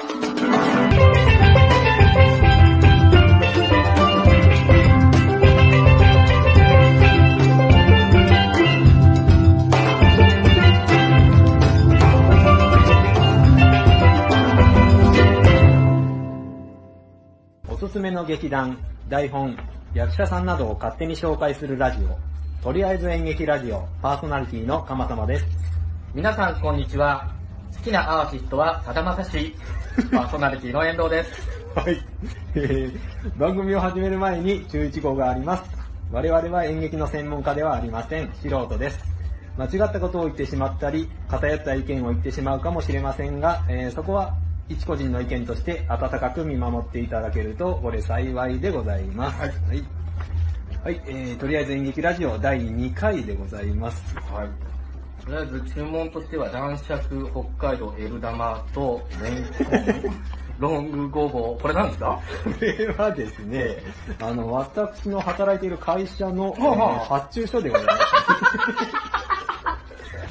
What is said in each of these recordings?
おすすめの劇団、台本、役者さんなどを勝手に紹介するラジオ、とりあえず演劇ラジオ、パーソナリティの鎌様です。皆さんこんにちは。好きなアーティストはさだまさし、パーソナリティの遠藤です。はい。えー番組を始める前に注意事項があります。我々は演劇の専門家ではありません。素人です。間違ったことを言ってしまったり、偏った意見を言ってしまうかもしれませんが、えーそこは一個人の意見として温かく見守っていただけるとこれ幸いでございます。はい。はい、えー、とりあえず演劇ラジオ第2回でございます。はい。とりあえず注文としては男爵北海道エルダマとレンコン、ロングゴボウ、これ何ですか？これはですね、あの、私の働いている会社の、えはあはあ。ー発注書でございます。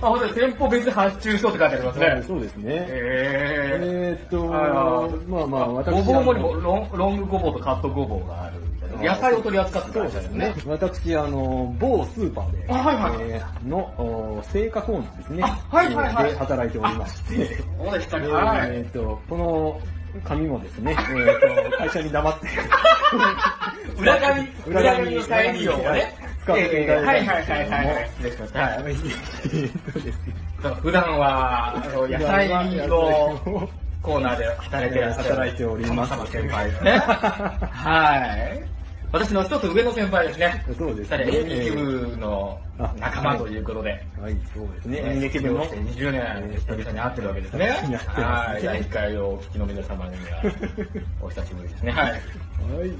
あ、ほんとに店舗別発注書って書いてありますね。そうですね。ええーっと、あまあまあ、ー、私ごぼうもロンロングゴボウとカットゴボウがある。野菜を取り扱ってるそう会社ですねね。。私、あの、某スーパーで、あはいはいえーの、お青果コーナーですね。あはいはいはいで働いておりまして、そうでしたね。はい。えーっと、この紙もですね、えーっと、会社に黙って、裏紙、裏裏紙紙の再利用をね。使ってい。ただい。たはい。はい。はい。はい。はい。失礼しました。はい、そうですだから普段は、あの野菜のコーナーで働い。てらっしゃる。働い。ております先輩ですね。はい。私の一つ上の先輩ですね。そうですね。演劇部の仲間とい。うことで。はい、そうですね。演劇部の、20年、久々に会ってるわけですね。はい。第1回をお聞きの皆様には、お久しぶりですね。はい。はい。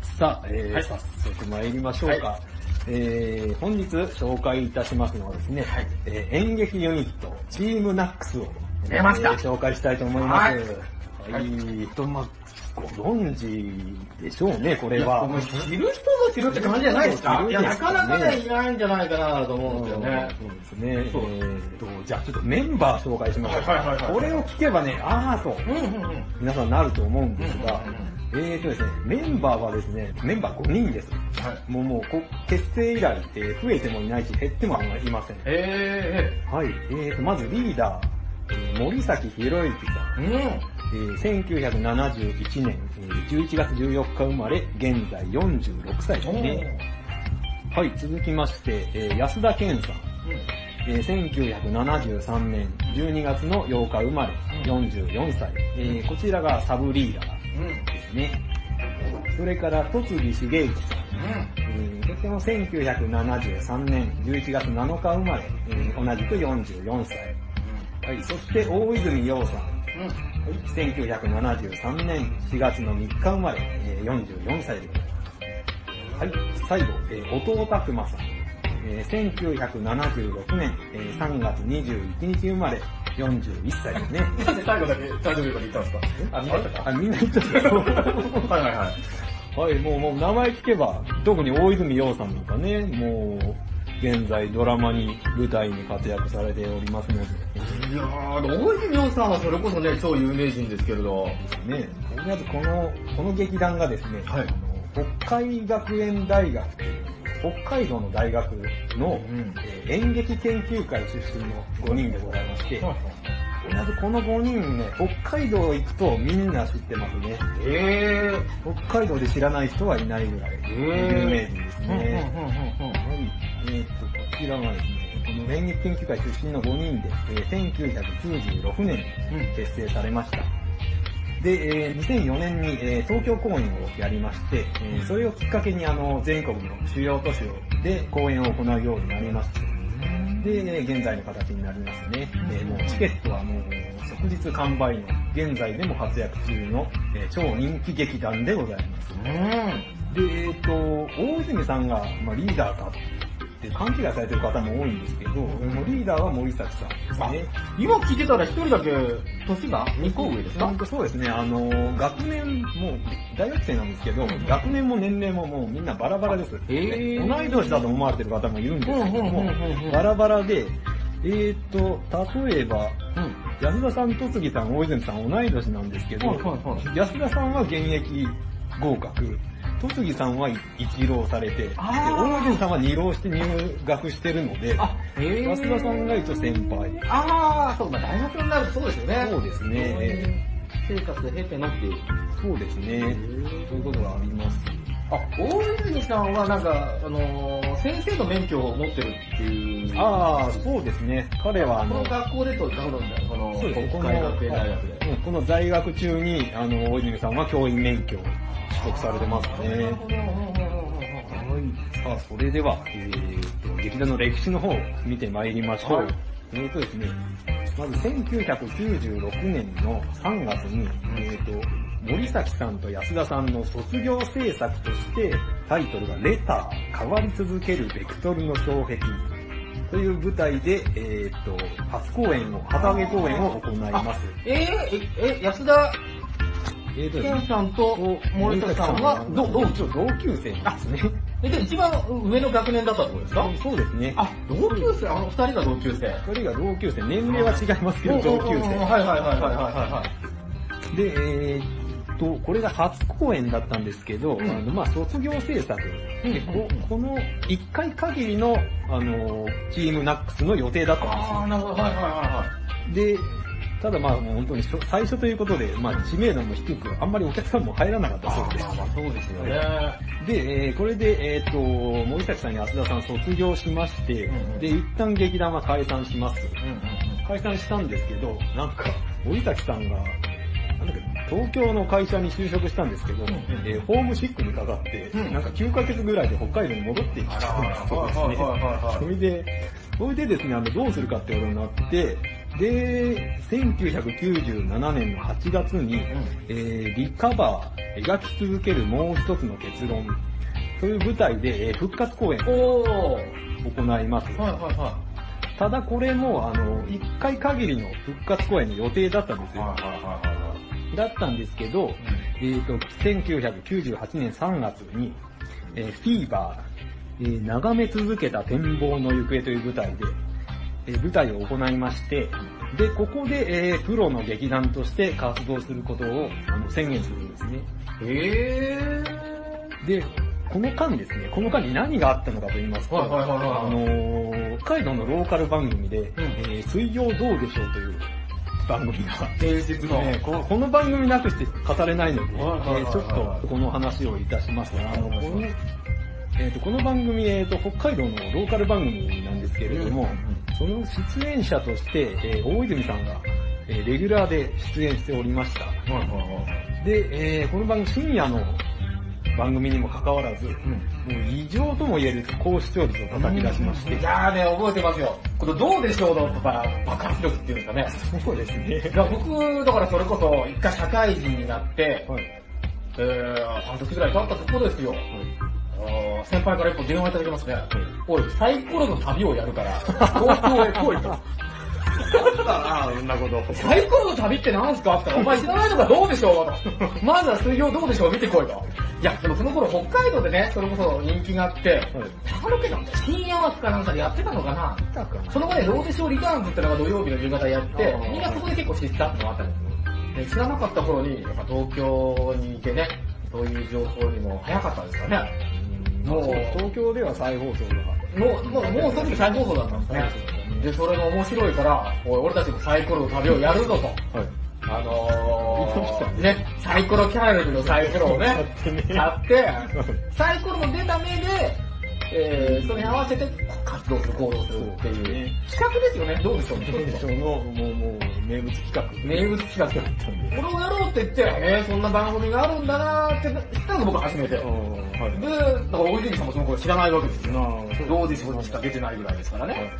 さあ、えー早速参りましょうか。はえー本日紹介いたしますのはですね、はい。えー演劇ユニット、チームナックスを、出ました。えー紹介したいと思います。はいはい。と、まあ、ご存知でしょうね、これは。知る人ぞ知るって感じじゃないですか？いや、なかかなかね、いないんじゃないかなと思うんですよね。そうですね。そうえーと、じゃあちょっとメンバー紹介しましょう。はいはいはいはいこれを聞けばね、あーと、うんうんうん。皆さんなると思うんですがうんうん、えーとですね、メンバーはですね、メンバー5人です。はい。もうもうこ、結成以来、えー増えてもいないし、減ってもいません。えはい。えーと、まずリーダー、えー森崎博之さん。ー、うん。えー1971年、えー11月14日生まれ、現在46歳ですね。はい、続きまして、えー安田健さん。えー1973年12月の8日生まれ、44歳。えーこちらがサブリーダーうん。ですね。それから、戸次重之さん。えーこちらも1973年11月7日生まれ、えー同じく44歳。はい、そして大泉洋さん。うん。1973年4月の3日生まれ、えー44歳でございます。はい、最後、えー、後藤拓馬さん。えー1976年、えー3月21日生まれ、41歳ですね。なんで最後だけ大丈夫か言ったんですか？あ、見ましたかあ、みんな言ったけど。はいはいはい。はい、もう、もう名前聞けば、特に大泉洋さんなんかね、もう、現在ドラマに、舞台に活躍されておりますので、いやー、大泉洋さんはそれこそね、超有名人ですけれど。ね、とりあえずこの、この劇団がですね、はいあの北海学園大学という、北海道の大学の、うんえー演劇研究会出身の5人でございまして、とりあえずこの5人ね、北海道行くとみんな知ってますね。え北海道で知らない人はいないぐらい、ー有名人ですー。ね。はい。えーっと、こちらはですね、この演劇研究会出身の5人で、えー1996年に結成されました。で、えー2004年に、えー東京公演をやりまして、えーそれをきっかけにあの全国の主要都市で公演を行うようになりまして、で、現在の形になりますね。えーもうチケットはもう即日完売の、現在でも活躍中の、えー超人気劇団でございます。うん。で、えっ、と、大泉さんが、まあ、リーダーかって勘違いされてる方も多いんですけど、リーダーは森崎さんですね。今聞いてたら一人だけ、年が2個上ですか？そうですね、あの、学年、もう大学生なんですけど、学年も年齢ももうみんなバラバラです。同い年だと思われてる方もいるんですけどもバラバラで、えっ、と、例えば、うん。安田さん、戸杉さん、大泉さん同い年なんですけど、安田さんは現役合格、戸杉さんは一浪されて、大泉さんは二浪して入学してるので、あ、へー安田さんが一応先輩。あー、そう、まあ大学になるとそうですよね。そうですね。生活で経てのっていう。そうですね。そういうことがあります。あ、大泉さんはなんか、あのー先生の免許を持ってるっていう。ああ、そうですね。彼はあのこの、学校でと、どうなんだこの、そうです北海学園大学で。うんこの在学中に、あの、大泉さんは教員免許を取得されてますね。はい。さあ、それでは、えーと、劇団の歴史の方を見てまいりましょう。はいえーとですね、まず1996年の3月に、えーと、森崎さんと安田さんの卒業制作として、タイトルがレター、変わり続けるベクトルの障壁という舞台で、えーと、初公演を、旗揚げ公演を行います。えー、え、え、安田えーとですね健さんと森崎さんは、ど、どう？一応同級生なんですね。え、で、一番上の学年だったってことですか？そうですね。あ、同級生？あの二人が同級生。二人が同級生、年齢は違いますけど、同級はいはい生。はいはいはいはい。で、えーっと、これが初公演だったんですけど、うんあの、まあ卒業制作。でうんここの1回限りの、あの、チームナックスの予定だったんですよあー、なるほど、はいはいはで、ただまあもう本当に初最初ということで、まあ知名度も低く、あんまりお客さんも入らなかったいそうです。あそうですよね。で、えーこれで、えっ、と、森崎さん、安田さん卒業しまして、うんうんで、一旦劇団は解散します。うんうん解散したんですけど、なんか、森崎さんが、なんだっけ、東京の会社に就職したんですけど、んえーホームシックにかかって、うんなんか9ヶ月ぐらいで北海道に戻ってきたんですそうですね。それで、それでですね、あの、どうするかってことになって、で、1997年の8月に、えーリカバー、描き続けるもう一つの結論、という舞台で、えー復活公演を。行います。はいはいはただこれも、あの、1回限りの復活公演の予定だったんですい。よ。はいはいはだったんですけど、えっ、と、1998年3月に、えーフィーバー、えー眺め続けた展望の行方という舞台で、えー舞台を行いまして、で、ここで、えープロの劇団として活動することをあの宣言するんですね。い。へー。で、この間ですね、この間に何があったのかと言いますと、はいはいはいはいあのー北海道のローカル番組で、んえー水曜どうでしょうという番組が伝説の。ね、ここの番組なくして語れないので、えーちょっとこの話をいたしますが、あの、この、えーとこの番組、えーと、北海道のローカル番組なんですけれども、その出演者として、えー大泉さんが、えーレギュラーで出演しておりました。はいはいはい。で、えーこの番組深夜の番組にもかかわらず、もう異常とも言える高視聴率を叩き出しまして、いやーね、覚えてますよ。このどうでしょうのとか爆発力っていうんですかね。そうですね。いや僕、だからそれこそ一回社会人になって、はい。えー、半年ぐらい経ったところですよ。あー先輩から一本電話いただきますね。おい、サイコロの旅をやるから、東京へ来いと。ああ、そんなこと。サイコロの旅って何すかって言ったら、お前知らないのかどうでしょうと。まずは水曜どうでしょう見てこいと。いや、でもその頃北海道でね、それこそ人気があって、長野県なんだ深夜枠かなんかでやってたのかなその後ね、ローデショーリターンズってのが土曜日の夕方やってみんなそこで結構知ったってのがあったんですよ。で知らなかった頃に、やっぱ東京にいてね、そういう情報にも早かったですからね。もう東京では再放送が。もう、もう、もうその時再放送だったんですね。で、それが面白いから、俺たちもサイコロの旅をやるぞと。はい。あのー、ねね、サイコロキャラメルのサイコロをね、買ってサイコロの出た目で、えー、それに合わせて活動する、行動するっていう。企画ですよね、どうでしょうどうでしょうの、もう、もう、名物企画。名物企画だったんで。これをやろうって言って、えー、そんな番組があるんだなーって知ったのが僕初めて。で、はい。だから大泉さんもその頃知らないわけですよ。どうでしょうにしか出てないぐらいですからね。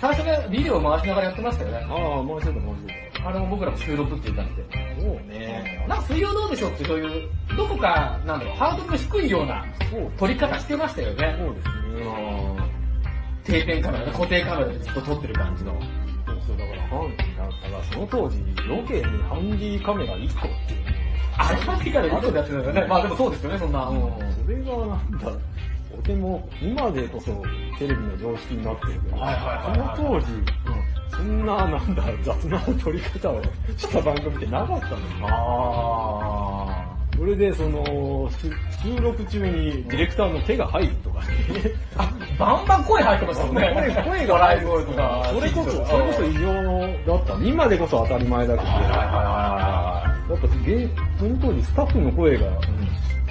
最初ね、ビデオを回しながらやってましたよね。ああ、回してた回してあれも僕らも収録って言ったんで。た。そうね。なんか水曜どうでしょうってそういう、どこか、なんだろう、ハードルの低いような撮り方してましたよね。そうですね。定点カメラで固定カメラでずっと撮ってる感じの。そうそう、だから、ハンだからその当時、ロケにハンディカメラ1個っていう。あれハンディカメラ1個でやってたんだよね。まあでもそうですよね、そんな。うんそれがなんだ、とても、今でこそテレビの常識になってるけど、はいはいはいはいその当時、そんな、なんだ、雑な撮り方をした番組ってなかったのあそれで、その、し収録中にディレクターの手が入るとかね。ーあ、バンバン声入ってましたもんね。声声が笑い声とか。それこそ、それこそ異常だった。今でこそ当たり前だけど、はいはいはいはいやっぱゲその当時スタッフの声が、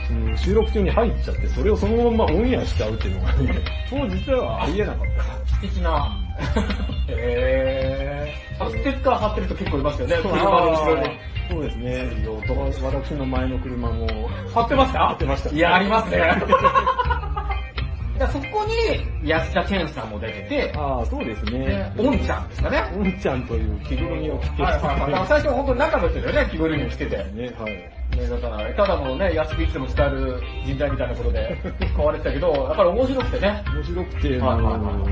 うん収録中に入っちゃって、それをそのままオンエアしちゃうっていうのがね、当時ではありえなかった。素敵な。へー。あステッカー貼ってると結構いますよね、車の後ろに。そうですね。私の前の車も貼ってました？貼ってました。いや、ありますね。でそこに、安田健さんも出てて、ああ、そうですでね。おんちゃんですかね。おんちゃんという着ぐるみを着て、はいはいはい。最初本当に仲の人でね、着ぐるみを着てて。ね、はい。ね、だから、ただのね、安くいつでも使える人材みたいなことで買われてたけど、やっぱり面白くてね。面白くて、はいはいはいあの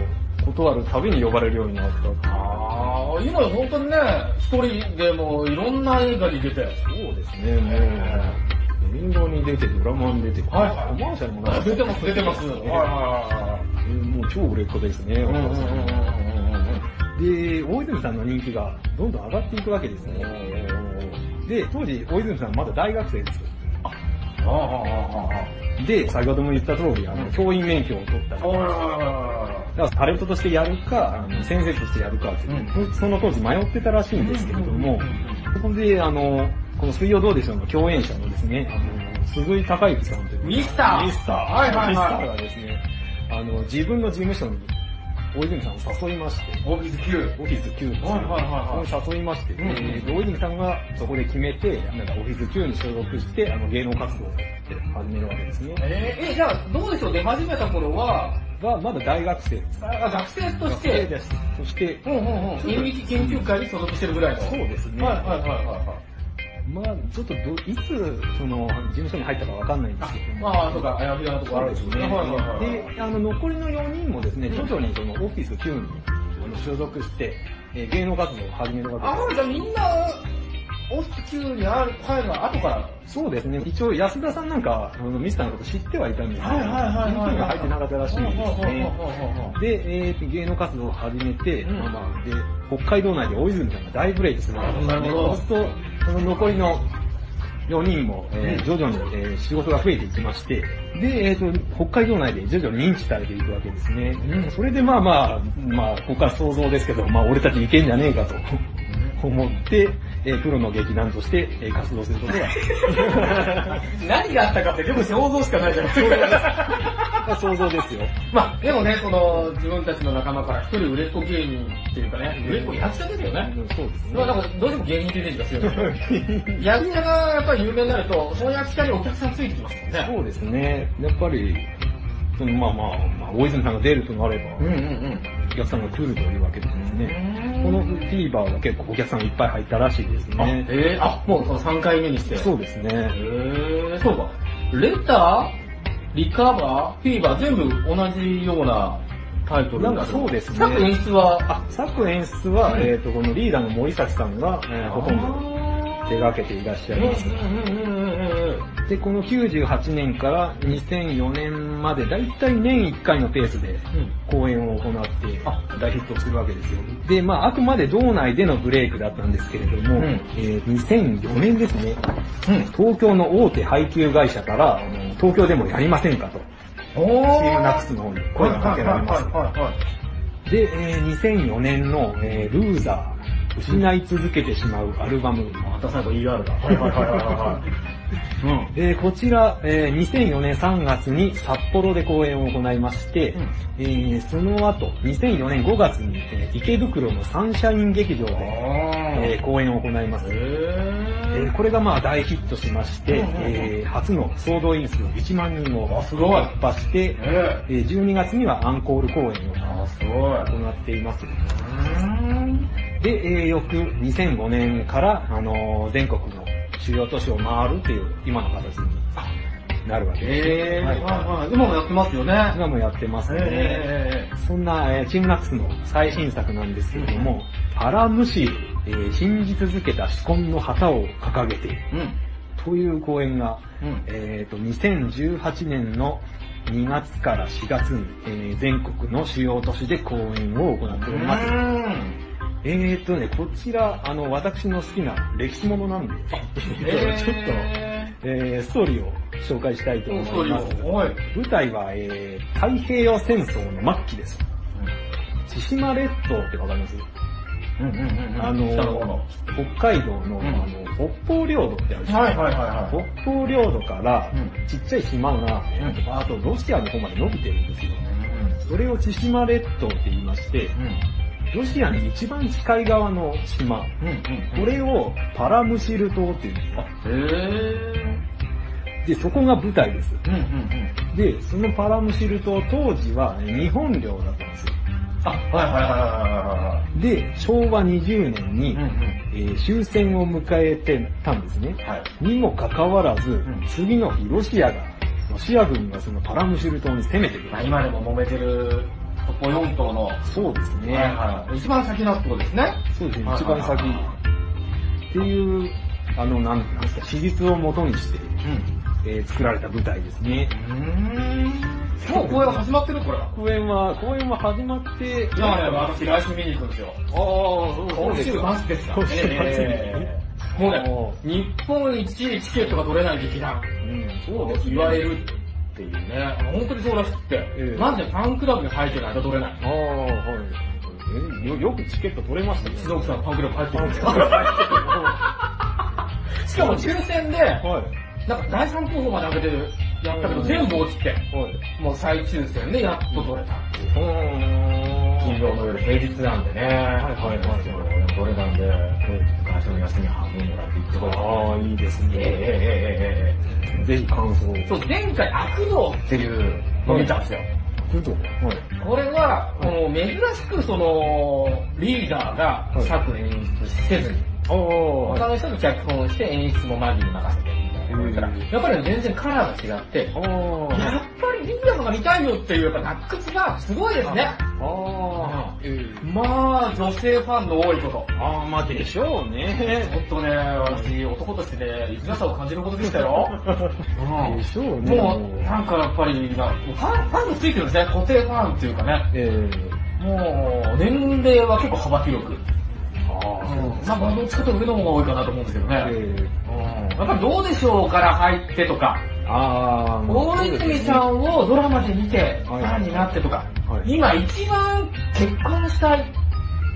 断るたびに呼ばれるようになった。ああ、今本当にね、一人でもいろんな映画に出て。そうですね、もう、映画に出て、ドラマに出て、はいはいコマーシャルもな出てます、出てます。はいはいはえーもう超売れっ子ですね、んで、大泉さんの人気がどんどん上がっていくわけですね。で、当時、大泉さんまだ大学生ですよ。ああ、ああ、ああ。で、先ほども言った通り、あの、教員免許を取ったり、だからタレントとしてやるか、あの先生としてやるかって、うその当時迷ってたらしいんですけれども、そこで、あの、この水曜どうでしょうの共演者のですね、あの、鈴井孝之さんという。ミスターミスター。はいはいはいミスターがですね、あの、自分の事務所に大泉さんを誘いまして、オフィス Q。オフィス Q ですね。はいはいはい誘いまして、うんうんえー大泉さんがそこで決めて、なんかオフィス Q に所属して、あの芸能活動を始めるわけですね。えー、え、じゃあ、どうでしょう？出始めた頃は、が、まだ大学生です。あ学生とし学生て、です。そして、うんうんうん、演劇研究会に所属してるぐらいの。そうですね。はいはいはいはいはい。まあちょっとど、いつ、その、事務所に入ったかわかんないんですけども。ああ、そうか、あやふやなとこあるんですね。はいはいはい。で、あの、残りの4人もですね、徐々にその、オフィス Q にあの所属して、えー芸能活動を始めるわけです。あ、じゃあみんな、オフィス Q にある入るのは後から。そうですね。一応安田さんなんか、あのミスターのこと知ってはいたんですけど、はいはいはいはいが入ってなかったらしいんですね。はで、えーと、芸能活動を始めて、うんまあまあ、で、北海道内で大泉さんが大ブレイクするわけですね。なるほどそうすると、その残りの4人も、えーうん。徐々に、えー仕事が増えていきまして、で、えーと、北海道内で徐々に認知されていくわけですね。うん。それでまあまあ、まあ、ここから想像ですけど、まあ、俺たちいけんじゃねえかと思って、えープロの劇団として、えー活動することが、何があったかって全部想像しかないじゃないですか。ま あ想像ですよ。まあ、でもね、その、自分たちの仲間から一人売れっ子芸人っていうかね、売れっ子役者ですよね。うんそうですね。まあ、なんかどうしても芸人ってイメージが強いんですよ。役者がやっぱり有名になると、その役者にお客さんついてきますもんね。そうですね。やっぱり、まあまあ、まあ、大泉さんが出るとなれば、うんうんお客さんが来るというわけですうん。ね。このフィーバーは結構お客さんがいっぱい入ったらしいですあ、ね。えー、あ、もうその3回目にして。そうですね。へー、そうか。レター、リカバー、フィーバー、全部同じようなタイトルなんかそうですね各演出は、あ、作演出は、うんえっ、と、このリーダーの森崎さんが、えーほとんど手掛けていらっしゃいます。で、この98年から2004年まで、だいたい年1回のペースで公演を行って、あ、大ヒットするわけですよ。で、まあ、あくまで道内でのブレイクだったんですけれども、うん。えー2004年ですね、うん。東京の大手配給会社から、東京でもやりませんかと、お CM ナックスの方に声がかけられます。で、えー2004年の、えールーザー、失い続けてしまうアルバム、また最後 ER だ。はいはいはいはいはい。うん。えーこちら、えー2004年3月に札幌で公演を行いまして、うんえーその後、2004年5月に、えー池袋のサンシャイン劇場で、えー公演を行います。へえ。これがまあ大ヒットしまして、えー初の総動員数1万人を突破して、ええー12月にはアンコール公演を。行っています。うん。で、えー翌2005年から、あのー全国の主要都市を回るっていう今の形になるわけです。えー。はいはいはい。今もやってますよね。今もやってますね。えそんな、えーチームナックスの最新作なんですけれども、アラムシえー信じ続けた紫根の旗を掲げて、ー。うん。という公演が、うん。えー、と2018年の2月から4月に、えー全国の主要都市で公演を行っております。うんえーっとね、こちら、あの、私の好きな歴史ものなんで、えー ちょっと、えー、ストーリーを紹介したいと思います。はい。舞台は、えー、太平洋戦争の末期です。千島列島ってわかります？うんうんうんうん。あの北海道の、うんあの、北方領土ってあるじゃないはいはいはいはい。北方領土からうんちっちゃい島が、んバーッとロシアの方まで伸びてるんですよ。それを千島列島って言いまして、ロシアに一番近い側の島、うん。うんうん。これをパラムシル島っていうんですよ。へで、そこが舞台です。ー。うんうんうん。で、そのパラムシル島当時は日本領だったんですよ。あ、はいはいはいはで、昭和20年に、いはいはい。えー終戦を迎えてたんですね。はい。にもかかわらず、ん次の日ロシアが、ロシア軍がそのパラムシル島に攻めてくる。まあ今でも揉めてる北方四島の、そうですね。はいはい。一番先のってことですね。そうですね、はい一番先。っていう、あの、なんなんですか、史実をもとにして、うん。えー作られた舞台ですね。うーん。もう公演始まってるこれ。公演は、公演は始まって、いやね、私来週見に行くんですよ。ああ、そう今週末ですか今週末にえーもうね、日本一チケットが取れない劇団。うん、そうです、言われるっていうね。本当にそうらしくて。ええなんでファンクラブに入ってないと取れない。ああ、はい。えよよくチケット取れましたね。篠木さんファンクラブ入ってるんですよ。はしかも抽選で、い。はい。なんか第3候補まで上げてやったけど全部落ちて、はい。もう再抽選でやっと取れた。金曜の夜平日なんでね。はいはいはいどれなんで、会社の休み半分もらって行ってこい。ああ、いいですね。えええええええぜひ感想そう、前回悪道っていうの見たんですよ。ふと。はい。これは、この珍しくその、リーダーが作演出せずに。他の人に脚本して演出もマギに任せてやっぱり全然カラーが違って、あやっぱりリーダーが見たいよっていうやっぱナックスがすごいですね。あ。ああ。ええまあ、女性ファンの多いこと。ああ、まあでしょうね。ほんとね、私、男としてね、生きなさを感じることでしたよ。でしょうね。もう、なんかやっぱり、なファン、ファンがついてるんですね。固定ファンっていうかね。えもう、年齢は結構幅広く。えああ、そうですまあ、バンドを作った上の方が多いかなと思うんですけどね。ええやっぱりどうでしょうから入ってとか、あ大泉さんをドラマで見て、フはいァンになってとか、はい今一番結婚したい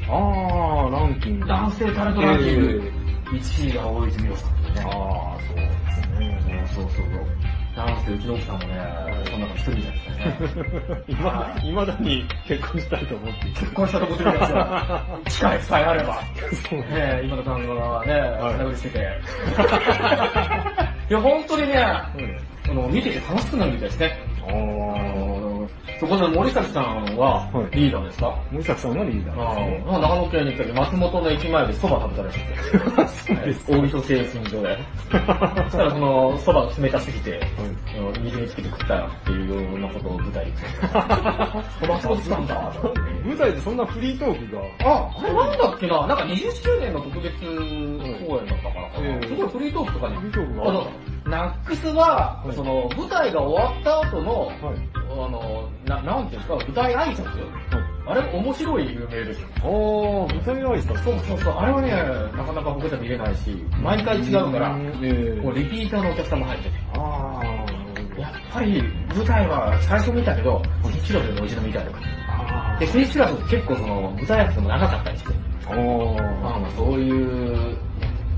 ああ、ランキング。男性タレントランキングえ1位が大泉洋さんでね。えああ、そうですね。そうそうそう。なんせうちの奥さんもね、そんなの一人じゃないですかね。今、未だに結婚したいと思っていて。結婚したとこでるんですよ。機会さえあれば。そうねえ、今田さんがね、はい繋ぐりしてて。いや、本当にね、あの、見てて楽しくなるみたいですね。ああ、そこで森崎さんははいリーダーですか、森崎さんがリーダーですね。ああ長野県に行った時、松本の駅前で蕎麦食べたらしくて。そうです大磯製品所で。そしたらその蕎麦が冷たすぎて、はいあの水につけて食ったっていうようなことを舞台に。松本さんだ。舞台でそんなフリートークが。あ、あれなんだっけななんか20周年の特別公演だったからかな。ええすごいフリートークとかに。フリートークがあの、ナックスは、はいその、舞台が終わった後の、はい。あの、な、なんていうんですか、舞台挨拶あれ面白い有名ですよ。ああ、舞台挨拶。そうそうそう、あれはね、なかなか僕じゃ見れないし、毎回違うから、ええもうリピーターのお客さんも入ってて。ああ、やっぱり舞台は最初見たけど、センチュラスのおじの見たりとか。あで、センチュラス結構その舞台挨拶も長かったりして、あ、あまあまあそういう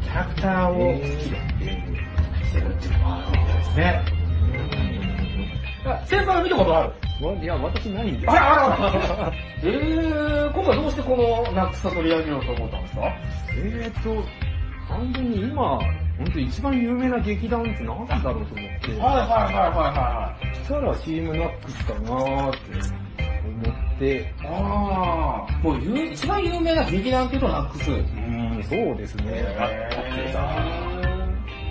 キャラクターを好きでしてるっていうのはあるみたいですね。先輩は見たことあるわいや、私ないんですあらあら。えー、今回どうしてこのナックスを取り上げようと思ったんですか？えーと、単純に今、本当一番有名な劇団って何だろうと思って、はいはいはいはそしたら CM ナックスかなーって思って、いはい。あー、もう有一番有名な劇団っていうとナックス。うーん、そうですね。へー。だってさ、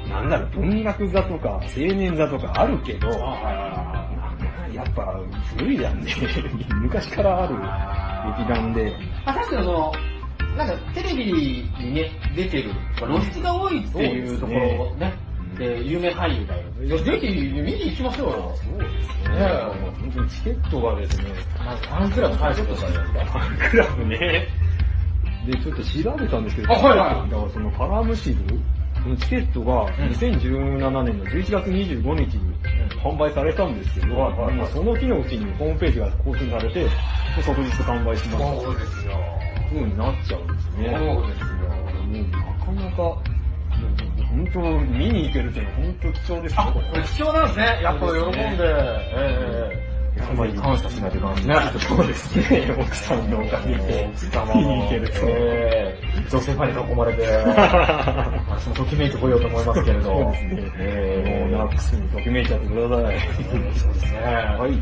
なんだろう、文学座とか青年座とかあるけど、やっぱ古いやんね。昔からある劇団で。あ、確かにその、なんかテレビにね、出てる、露出が多いっていうところをね、で、有名俳優がいる。いやぜひ見に行きましょうよ。そうですねえ本当にチケットがですね、まずファンクラブ入るとかじゃないですか。ファンクラブね。で、ちょっと調べたんですけど、あはいはいだからそのカラムシル、このチケットが2017年の11月25日に販売されたんですけど、はいはいはいその日のうちにホームページが更新されて、即日完売しました。そうですよ。そうになっちゃうんですね。そうですよ。もうなかなか、本当見に行けるっていうのは本当貴重ですね、あ、これ。貴重なんですね。やっぱ喜んで、ええやっぱり感謝しないといけないね。そうですね、奥さんのおかげで奥様見に行けると。ええ女性ファンに囲まれて、私もときめいてこようと思いますけれど。そうですね。ええもうナックスにときめいちゃってください。そうですね。はい。はい。は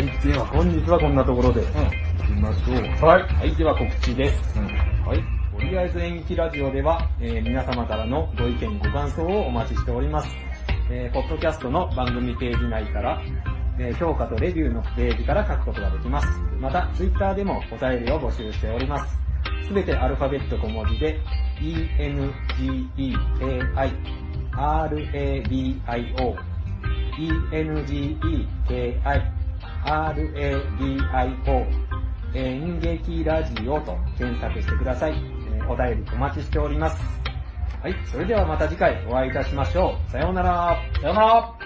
い。では本日はこんなところで、行きましょう。はい。はい。では告知です。うん。はい。とりあえず演劇ラジオでは、えー皆様からのご意見ご感想をお待ちしております。えーポッドキャストの番組ページ内から、え評価とレビューのページから書くことができます。また、ツイッターでもお便りを募集しております。すべてアルファベット小文字で、ENGEKI RADIO ENGEKI RADIO 演劇ラジオと検索してください。お便りお待ちしております。はい、それではまた次回お会いいたしましょう。さようなら。さようなら。